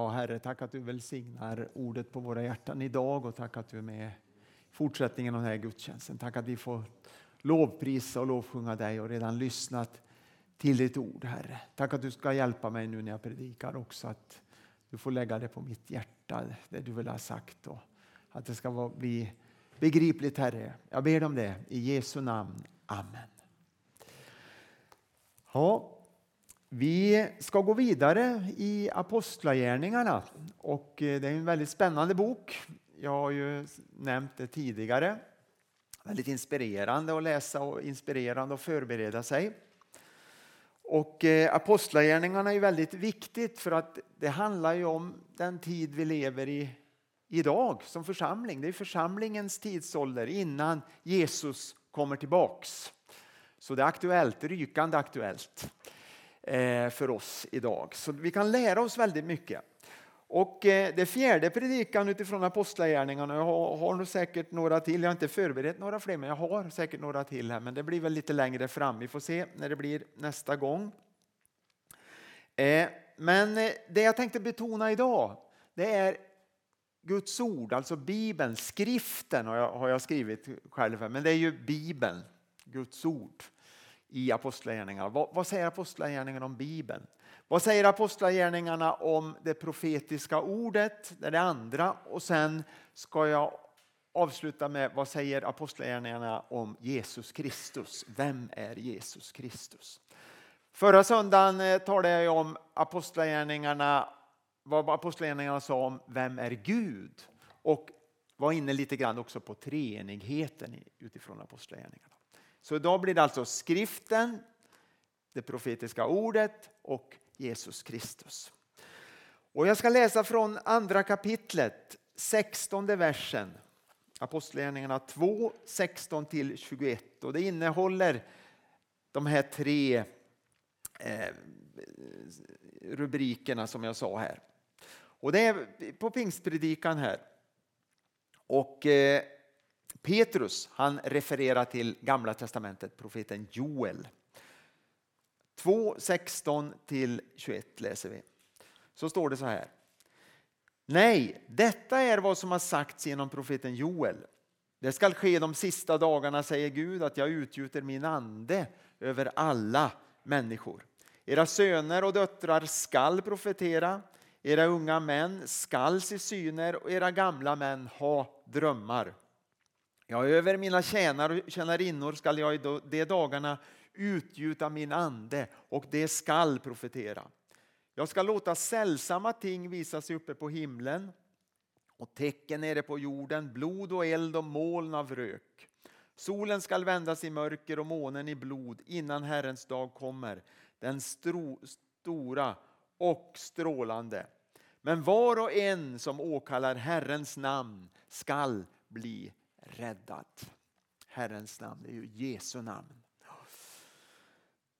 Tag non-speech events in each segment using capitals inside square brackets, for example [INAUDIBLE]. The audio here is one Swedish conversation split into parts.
Ja, Herre, tack att du välsignar ordet på våra hjärtan idag och tack att du är med i fortsättningen av den här gudstjänsten. Tack att vi får lovprisa och lovsjunga dig och redan lyssnat till ditt ord, Herre. Tack att du ska hjälpa mig nu när jag predikar också, att du får lägga det på mitt hjärta, det du vill ha sagt och att det ska bli begripligt, Herre. Jag ber om det i Jesu namn. Amen. Ja, vi ska gå vidare i Apostlagärningarna och eh, det är en väldigt spännande bok. Jag har ju nämnt det tidigare. Väldigt inspirerande att läsa och inspirerande att förbereda sig. Och eh, Apostlagärningarna är väldigt viktigt för att det handlar ju om den tid vi lever i idag som församling. Det är församlingens tidsålder innan Jesus kommer tillbaks. Så det är aktuellt, rykande aktuellt Eh, för oss idag. Så vi kan lära oss väldigt mycket. Och eh, det fjärde predikan utifrån Apostlagärningarna, jag har, har nog säkert några till, jag har inte förberett några fler, men jag har säkert några till här, men det blir väl lite längre fram. Vi får se när det blir nästa gång. Eh, men det jag tänkte betona idag, det är Guds ord, alltså Bibeln, skriften har jag, har jag skrivit själv, men det är ju Bibeln, Guds ord i Apostlagärningarna. Vad, vad säger Apostlagärningarna om Bibeln? Vad säger Apostlagärningarna om det profetiska ordet? Det är det andra. Och sen ska jag avsluta med vad säger Apostlagärningarna om Jesus Kristus? Vem är Jesus Kristus? Förra söndagen eh, talade jag om Apostlagärningarna, vad Apostlagärningarna sa om vem är Gud? Och var inne lite grann också på treenigheten utifrån Apostlagärningarna. Så idag blir det alltså skriften, det profetiska ordet och Jesus Kristus. Och jag ska läsa från andra kapitlet, 16 versen. Apostlagärningarna 2, 16 till 21. Och det innehåller de här tre eh, rubrikerna som jag sa här. Och det är på pingstpredikan här. Och eh, Petrus han refererar till Gamla testamentet, profeten Joel. 2, 16 till 21 läser vi. Så står det så här. Nej, detta är vad som har sagts genom profeten Joel. Det skall ske de sista dagarna, säger Gud, att jag utgjuter min ande över alla människor. Era söner och döttrar skall profetera, era unga män skall se syner och era gamla män ha drömmar. Ja, över mina tjänare och tjänarinnor skall jag i de dagarna utgjuta min ande och det skall profetera. Jag ska låta sällsamma ting visa sig uppe på himlen och tecken nere på jorden, blod och eld och moln av rök. Solen skall vändas i mörker och månen i blod innan Herrens dag kommer, den stora och strålande. Men var och en som åkallar Herrens namn skall bli räddad. Herrens namn, är ju Jesu namn.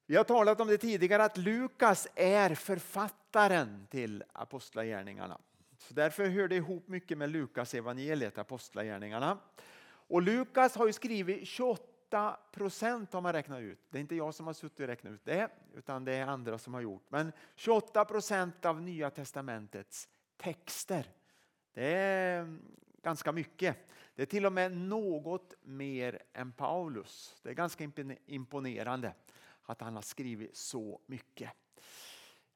Vi har talat om det tidigare att Lukas är författaren till Apostlagärningarna. Så därför hör det ihop mycket med Lukas evangeliet, Apostlagärningarna. Och Lukas har ju skrivit 28 procent har man räknat ut. Det är inte jag som har suttit och räknat ut det, utan det är andra som har gjort. Men 28 procent av Nya Testamentets texter. Det är ganska mycket. Det är till och med något mer än Paulus. Det är ganska imponerande att han har skrivit så mycket.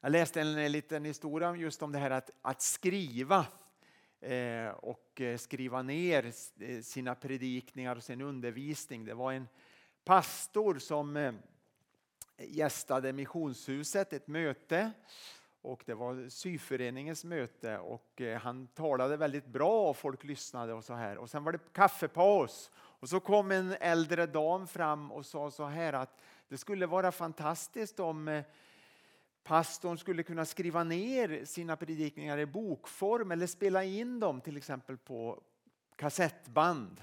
Jag läste en liten historia just om det här att, att skriva eh, och eh, skriva ner eh, sina predikningar och sin undervisning. Det var en pastor som eh, gästade missionshuset, ett möte och det var syföreningens möte och eh, han talade väldigt bra och folk lyssnade och så här. Och sen var det kaffepaus och så kom en äldre dam fram och sa så här att det skulle vara fantastiskt om eh, pastorn skulle kunna skriva ner sina predikningar i bokform eller spela in dem till exempel på kassettband.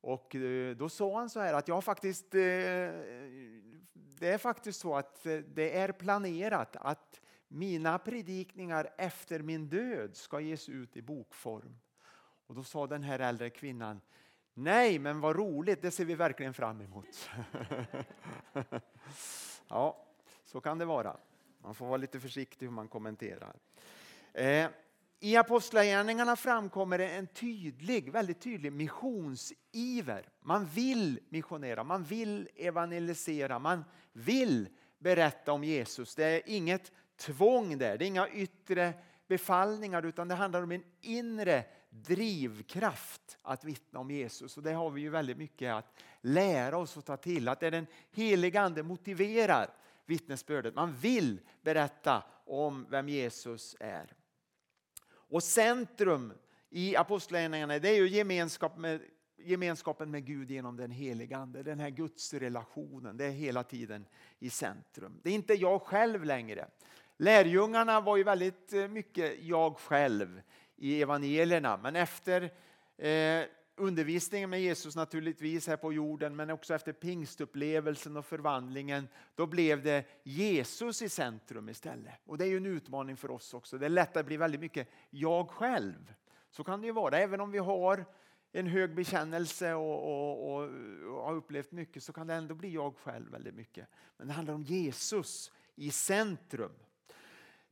Och eh, då sa han så här att jag faktiskt, det är faktiskt så att det är planerat att mina predikningar efter min död ska ges ut i bokform. Och då sa den här äldre kvinnan, Nej, men vad roligt, det ser vi verkligen fram emot. [LAUGHS] ja, så kan det vara. Man får vara lite försiktig hur man kommenterar. Eh, I Apostlagärningarna framkommer en tydlig, väldigt tydlig missionsiver. Man vill missionera, man vill evangelisera, man vill berätta om Jesus. Det är inget tvång där, det är inga yttre befallningar utan det handlar om en inre drivkraft att vittna om Jesus. Och det har vi ju väldigt mycket att lära oss och ta till. Att det är den heliga Ande motiverar vittnesbördet. Man vill berätta om vem Jesus är. Och centrum i apostlagärningarna det är ju gemenskap med, gemenskapen med Gud genom den heliga Ande. Den här gudsrelationen, det är hela tiden i centrum. Det är inte jag själv längre. Lärjungarna var ju väldigt eh, mycket jag själv i evangelierna. Men efter eh, undervisningen med Jesus naturligtvis här på jorden men också efter pingstupplevelsen och förvandlingen då blev det Jesus i centrum istället. Och det är ju en utmaning för oss också. Det är lätt att bli väldigt mycket jag själv. Så kan det ju vara. Även om vi har en hög bekännelse och, och, och, och har upplevt mycket så kan det ändå bli jag själv väldigt mycket. Men det handlar om Jesus i centrum.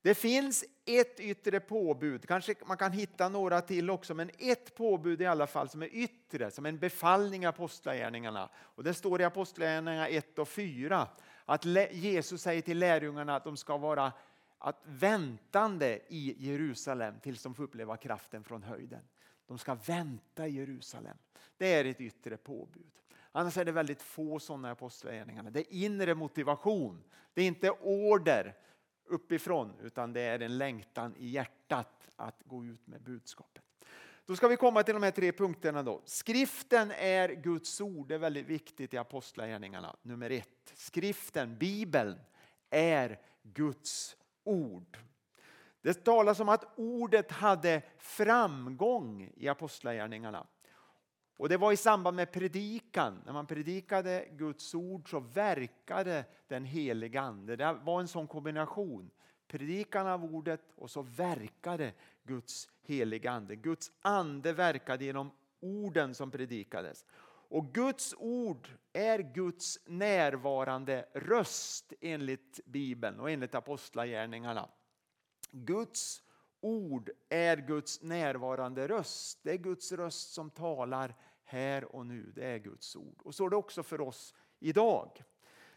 Det finns ett yttre påbud, kanske man kan hitta några till också, men ett påbud i alla fall som är yttre, som en befallning i Apostlagärningarna. Och det står i Apostlagärningarna 1 och 4 att Jesus säger till lärjungarna att de ska vara att väntande i Jerusalem tills de får uppleva kraften från höjden. De ska vänta i Jerusalem. Det är ett yttre påbud. Annars är det väldigt få sådana apostlagärningarna. Det är inre motivation. Det är inte order uppifrån utan det är en längtan i hjärtat att gå ut med budskapet. Då ska vi komma till de här tre punkterna. Då. Skriften är Guds ord, det är väldigt viktigt i Apostlagärningarna. Nummer ett. Skriften, Bibeln, är Guds ord. Det talas om att ordet hade framgång i Apostlagärningarna. Och det var i samband med predikan. När man predikade Guds ord så verkade den heliga Ande. Det var en sån kombination. Predikan av ordet och så verkade Guds heliga Ande. Guds ande verkade genom orden som predikades. Och Guds ord är Guds närvarande röst enligt Bibeln och enligt apostlagärningarna. Guds ord är Guds närvarande röst. Det är Guds röst som talar här och nu. Det är Guds ord. Och så är det också för oss idag.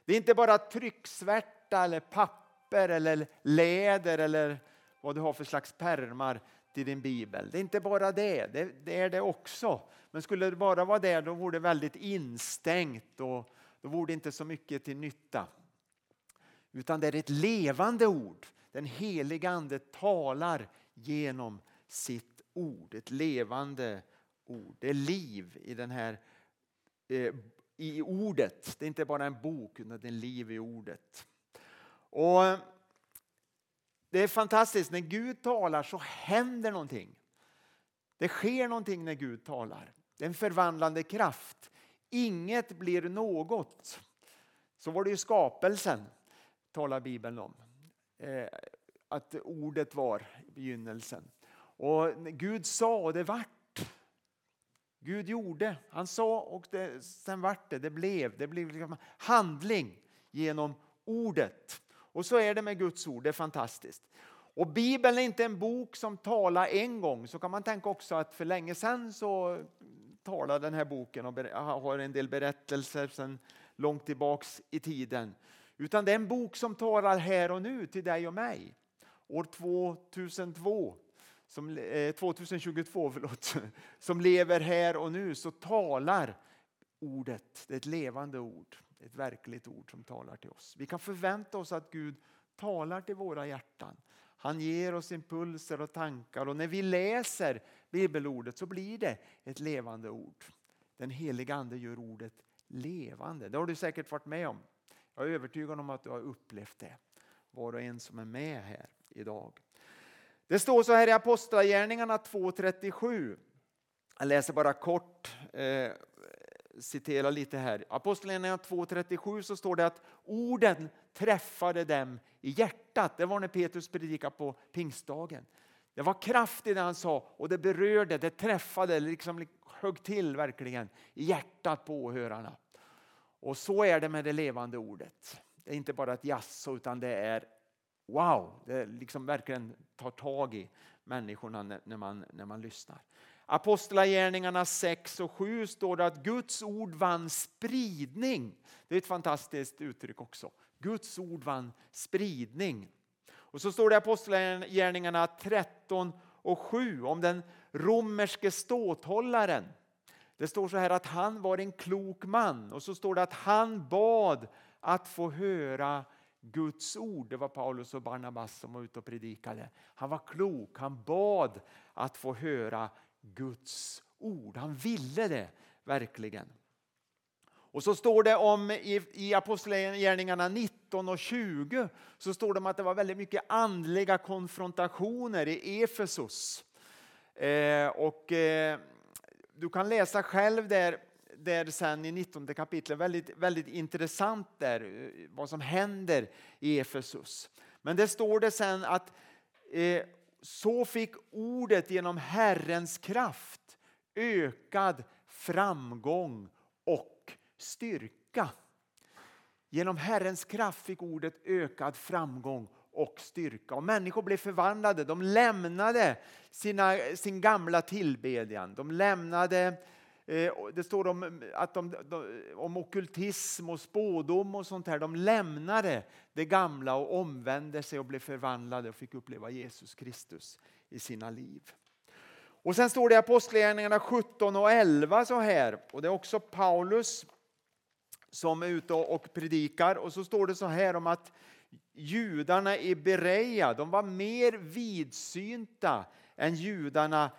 Det är inte bara trycksvärta eller papper eller läder eller vad du har för slags pärmar till din bibel. Det är inte bara det, det, det är det också. Men skulle det bara vara det då vore det väldigt instängt och då vore det inte så mycket till nytta. Utan det är ett levande ord. Den heliga Ande talar genom sitt ord. Ett levande ord. Det är liv i den här eh, i ordet. Det är inte bara en bok utan det är liv i ordet. Och eh, Det är fantastiskt, när Gud talar så händer någonting. Det sker någonting när Gud talar. Det är en förvandlande kraft. Inget blir något. Så var det i skapelsen, talar Bibeln om. Eh, att ordet var i begynnelsen. Och Gud sa och det vart. Gud gjorde, han sa och det, sen vart det, det blev. Det blev liksom handling genom ordet. Och så är det med Guds ord, det är fantastiskt. Och Bibeln är inte en bok som talar en gång, så kan man tänka också att för länge sedan så talar den här boken och har en del berättelser sedan långt tillbaks i tiden. Utan det är en bok som talar här och nu till dig och mig. År 2002 som, eh, 2022 [LAUGHS] förlåt, som lever här och nu så talar ordet, det är ett levande ord, ett verkligt ord som talar till oss. Vi kan förvänta oss att Gud talar till våra hjärtan. Han ger oss impulser och tankar och när vi läser bibelordet så blir det ett levande ord. Den heliga Ande gör ordet levande. Det har du säkert varit med om. Jag är övertygad om att du har upplevt det. Var och en som är med här idag. Det står så här i Apostlagärningarna 2.37. Jag läser bara kort, eh, citerar lite här. Apostlagärningarna 2.37 så står det att orden träffade dem i hjärtat. Det var när Petrus predikade på pingstdagen. Det var kraft i det han sa och det berörde, det träffade, liksom högg till verkligen i hjärtat på åhörarna. Och så är det med det levande ordet. Det är inte bara ett jasso utan det är wow, det liksom verkligen tar tag i människorna när man, när man lyssnar. Apostlagärningarna 6 och 7 står det att Guds ord vann spridning. Det är ett fantastiskt uttryck också. Guds ord vann spridning. Och så står det i Apostlagärningarna 13 och 7 om den romerske ståthållaren. Det står så här att han var en klok man och så står det att han bad att få höra Guds ord. Det var Paulus och Barnabas som var ute och predikade. Han var klok, han bad att få höra Guds ord. Han ville det verkligen. Och så står det om i, i Apostlagärningarna 19 och 20 så står det om att det var väldigt mycket andliga konfrontationer i Efesos. Eh, och eh, du kan läsa själv där, där sen i 19 kapitlet, väldigt, väldigt intressant där eh, vad som händer i Efesus. Men det står det sen att eh, så fick ordet genom Herrens kraft ökad framgång och styrka. Genom Herrens kraft fick ordet ökad framgång och styrka. Och människor blev förvandlade. De lämnade sina, sin gamla tillbedjan. De lämnade eh, Eh, det står om, att de, om okultism och spådom och sånt här. De lämnade det gamla och omvände sig och blev förvandlade och fick uppleva Jesus Kristus i sina liv. Och sen står det i Apostlagärningarna 17 och 11 så här, och det är också Paulus som är ute och predikar. Och så står det så här om att judarna i Berea, de var mer vidsynta än judarna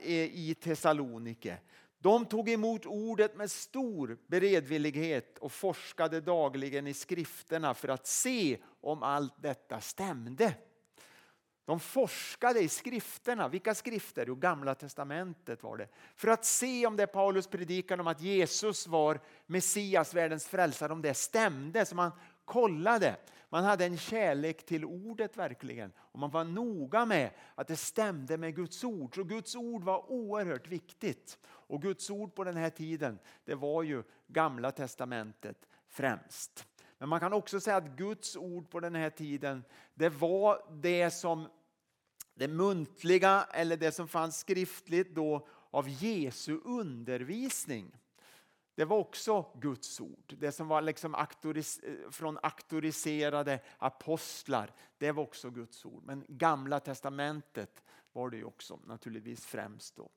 i Thessalonike. De tog emot ordet med stor beredvillighet och forskade dagligen i skrifterna för att se om allt detta stämde. De forskade i skrifterna. Vilka skrifter? Jo, Gamla testamentet var det. För att se om det Paulus predikade om att Jesus var Messias, världens frälsare, om det stämde. Så man kollade. Man hade en kärlek till ordet verkligen. Och man var noga med att det stämde med Guds ord. Så Guds ord var oerhört viktigt. Och Guds ord på den här tiden, det var ju Gamla testamentet främst. Men man kan också säga att Guds ord på den här tiden, det var det som det muntliga eller det som fanns skriftligt då av Jesu undervisning. Det var också Guds ord. Det som var liksom auktoris från auktoriserade apostlar, det var också Guds ord. Men Gamla testamentet var det också naturligtvis främst då.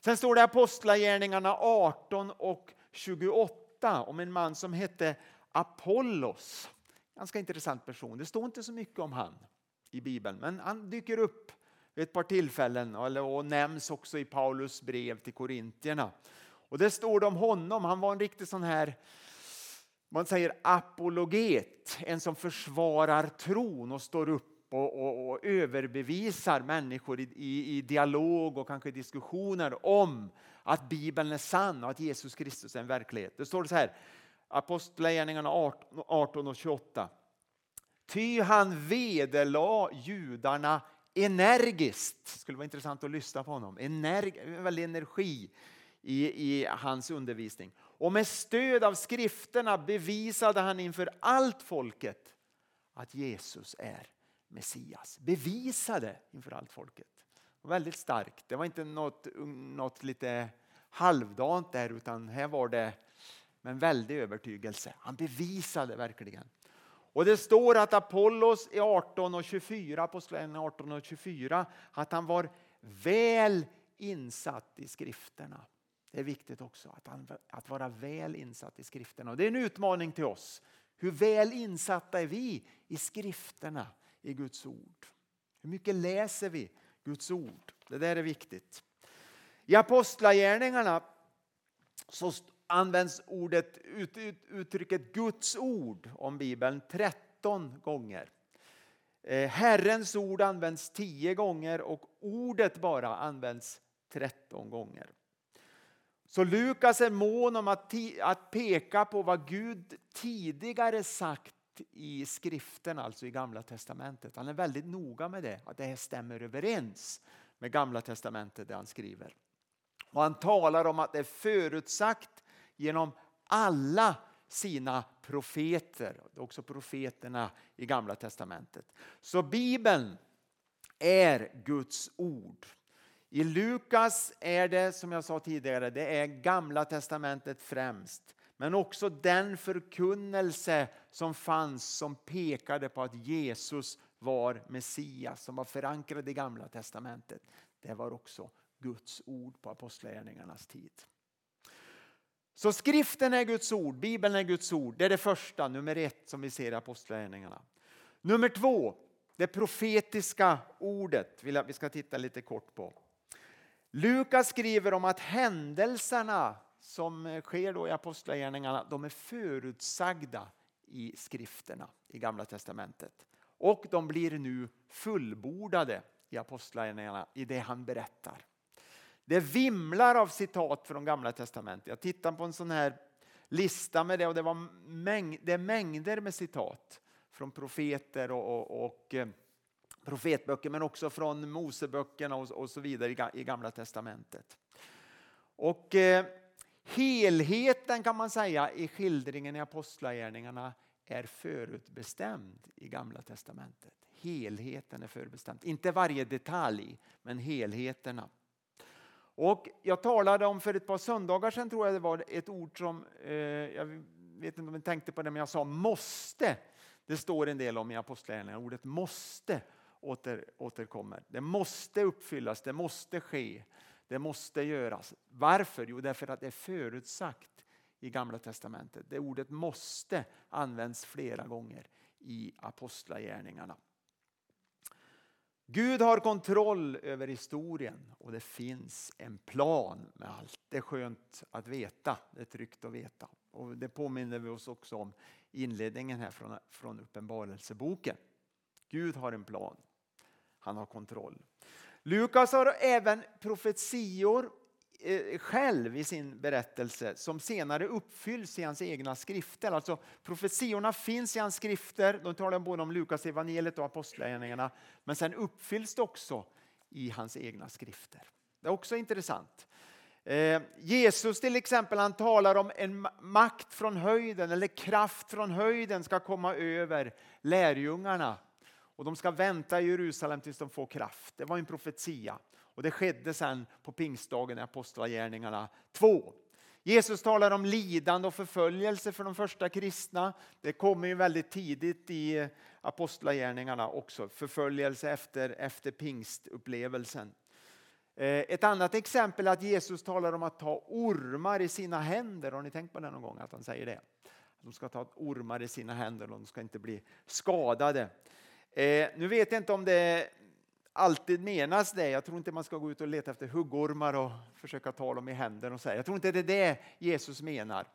Sen står det Apostlagärningarna 18 och 28 om en man som hette Apollos. Ganska intressant person. Det står inte så mycket om han i Bibeln, men han dyker upp vid ett par tillfällen och nämns också i Paulus brev till Korintierna. Och det står det om honom, han var en riktig sån här man säger apologet, en som försvarar tron och står upp och, och, och överbevisar människor i, i, i, dialog och kanske diskussioner om att Bibeln är sann och att Jesus Kristus är en verklighet. Det står så här, Apostlagärningarna 18, 18 och 28. Ty han vederlade judarna energiskt. Det skulle vara intressant att lyssna på honom. Energ, väldig energi i, i hans undervisning. Och med stöd av skrifterna bevisade han inför allt folket att Jesus är Messias. Bevisade inför allt folket. Väldigt starkt. Det var inte något, något lite halvdant där utan här var det med en väldig övertygelse. Han bevisade verkligen. Och det står att Apollos i 18 och 24, Apostlagärningarna 18 och 24, att han var väl insatt i skrifterna. Det är viktigt också att, att vara väl insatt i skrifterna. Och det är en utmaning till oss. Hur väl insatta är vi i skrifterna, i Guds ord? Hur mycket läser vi Guds ord? Det där är viktigt. I Apostlagärningarna så används ordet, ut, ut, uttrycket Guds ord om Bibeln 13 gånger. Eh, Herrens ord används 10 gånger och ordet bara används 13 gånger. Så Lukas är mån om att, att peka på vad Gud tidigare sagt i skriften, alltså i Gamla testamentet. Han är väldigt noga med det, att det här stämmer överens med Gamla testamentet det han skriver. Och han talar om att det är förutsagt genom alla sina profeter. Också profeterna i Gamla testamentet. Så Bibeln är Guds ord. I Lukas är det som jag sa tidigare, det är Gamla testamentet främst. Men också den förkunnelse som fanns som pekade på att Jesus var Messias, som var förankrad i Gamla testamentet. Det var också Guds ord på apostlagärningarnas tid. Så skriften är Guds ord, Bibeln är Guds ord. Det är det första, nummer ett, som vi ser i apostlagärningarna. Nummer två, det profetiska ordet vill jag, vi ska titta lite kort på. Lukas skriver om att händelserna som sker då i apostlagärningarna, de är förutsagda i skrifterna i Gamla testamentet. Och de blir nu fullbordade i apostlagärningarna i det han berättar. Det vimlar av citat från Gamla testamentet. Jag tittade på en sån här lista med det och det, var mäng det är mängder med citat från profeter och, och, och eh, profetböcker men också från Moseböckerna och, och så vidare i, Gamla testamentet. Och eh, helheten kan man säga i skildringen i Apostlagärningarna är förutbestämd i Gamla testamentet. Helheten är förutbestämd. Inte varje detalj, men helheterna. Och jag talade om för ett par söndagar sedan, tror jag det var, ett ord som, eh, jag vet inte om ni tänkte på det, men jag sa måste. Det står en del om i Apostlagärningarna, ordet måste åter, återkommer. Det måste uppfyllas, det måste ske, det måste göras. Varför? Jo, därför att det är förutsagt i Gamla testamentet. Det ordet måste används flera gånger i Apostlagärningarna. Gud har kontroll över historien och det finns en plan med allt. Det är skönt att veta, det är tryggt att veta. Och det påminner vi oss också om i inledningen här från, från Uppenbarelseboken. Gud har en plan, han har kontroll. Lukas har även profetior eh, själv i sin berättelse som senare uppfylls i hans egna skrifter. Alltså profetiorna finns i hans skrifter, de talar både om Lukas evangeliet och apostlagärningarna, men sen uppfylls det också i hans egna skrifter. Det är också intressant. Eh, Jesus till exempel han talar om en makt från höjden eller kraft från höjden ska komma över lärjungarna och de ska vänta i Jerusalem tills de får kraft. Det var en profetia. Och det skedde sen på pingstdagen i Apostlagärningarna 2. Jesus talar om lidande och förföljelse för de första kristna. Det kommer ju väldigt tidigt i Apostlagärningarna också, förföljelse efter, efter pingstupplevelsen. Eh, ett annat exempel är att Jesus talar om att ta ormar i sina händer. Har ni tänkt på det någon gång att han säger det? De ska ta ormar i sina händer och de ska inte bli skadade. Eh, nu vet jag inte om det alltid menas det. Jag tror inte man ska gå ut och leta efter huggormar och försöka ta dem i händerna och säga. Jag tror inte det är det Jesus menar.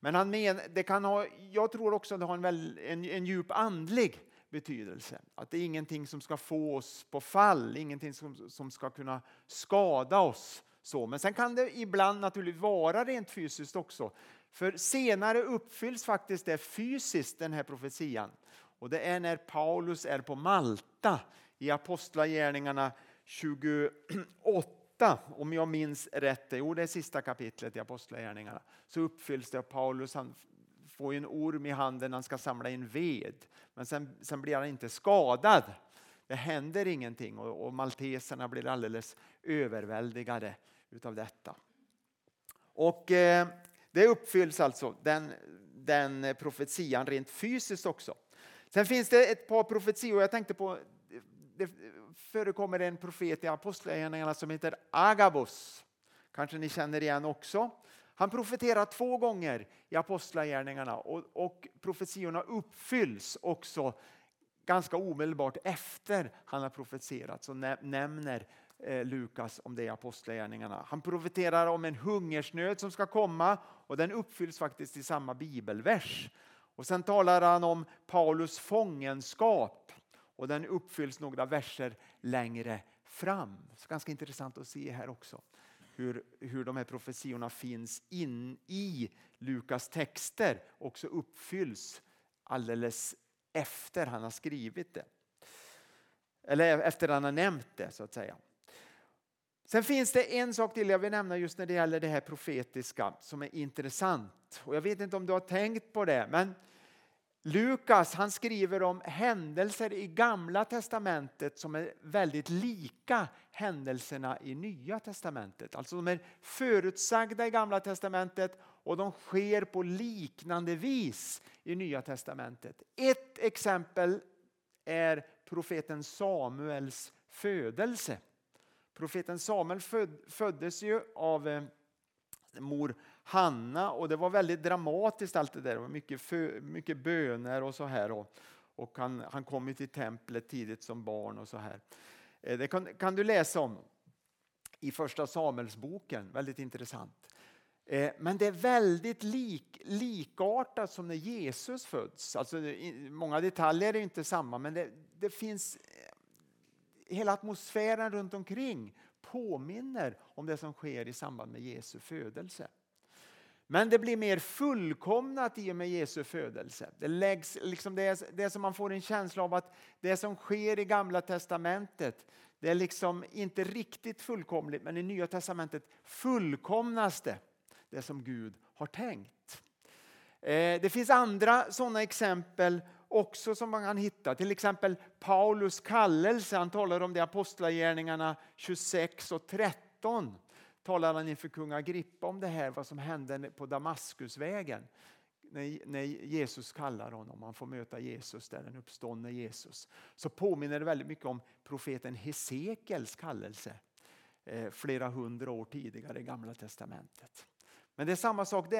Men han men, det kan ha, jag tror också att det har en, väl, en, en djup andlig betydelse. Att det är ingenting som ska få oss på fall, ingenting som, som ska kunna skada oss. Så. Men sen kan det ibland naturligtvis vara rent fysiskt också. För senare uppfylls faktiskt det fysiskt, den här profetian. Och det är när Paulus är på Malta i Apostlagärningarna 28, om jag minns rätt, jo det är sista kapitlet i Apostlagärningarna, så uppfylls det av Paulus. Han får en orm i handen, när han ska samla in ved, men sen, sen blir han inte skadad. Det händer ingenting och, och malteserna blir alldeles överväldigade utav detta. Och eh, det uppfylls alltså, den, den profetian rent fysiskt också. Sen finns det ett par profetior, jag tänkte på det förekommer en profet i Apostlagärningarna som heter Agabus. Kanske ni känner igen också. Han profeterar två gånger i Apostlagärningarna och, och profetiorna uppfylls också ganska omedelbart efter han har profeterat. Så nämner eh, Lukas om det i Apostlagärningarna. Han profeterar om en hungersnöd som ska komma och den uppfylls faktiskt i samma bibelvers. Och sen talar han om Paulus fångenskap och den uppfylls några verser längre fram. Så ganska intressant att se här också hur, hur de här profetiorna finns in i Lukas texter också uppfylls alldeles efter han har skrivit det. Eller efter han har nämnt det så att säga. Sen finns det en sak till jag vill nämna just när det gäller det här profetiska som är intressant. Och jag vet inte om du har tänkt på det, men Lukas han skriver om händelser i gamla testamentet som är väldigt lika händelserna i nya testamentet. Alltså de är förutsagda i gamla testamentet och de sker på liknande vis i nya testamentet. Ett exempel är profeten Samuels födelse. Profeten Samuel föddes ju av eh, mor Hanna och det var väldigt dramatiskt allt det där. Det var mycket, för, mycket böner och så här. Och, och han, han kom till templet tidigt som barn och så här. Eh, det kan, kan du läsa om i första Samuelsboken, väldigt intressant. Eh, men det är väldigt lik, likartat som när Jesus föds. Alltså, många detaljer är inte samma men det, det finns hela atmosfären runt omkring påminner om det som sker i samband med Jesu födelse. Men det blir mer fullkomnat i och med Jesu födelse. Det, läggs, liksom det, är, det är som man får en känsla av att det som sker i Gamla testamentet det är liksom inte riktigt fullkomligt men i Nya testamentet fullkomnas det, det som Gud har tänkt. Eh, det finns andra sådana exempel också som man kan hitta. Till exempel Paulus kallelse, han talar om det i Apostlagärningarna 26 och 13. Talar han inför kung Agrippa om det här, vad som hände på Damaskusvägen. När Jesus kallar honom, han får möta Jesus där, den uppståndne Jesus. Så påminner det väldigt mycket om profeten Hesekels kallelse eh, flera hundra år tidigare i Gamla Testamentet. Men det är samma sak där.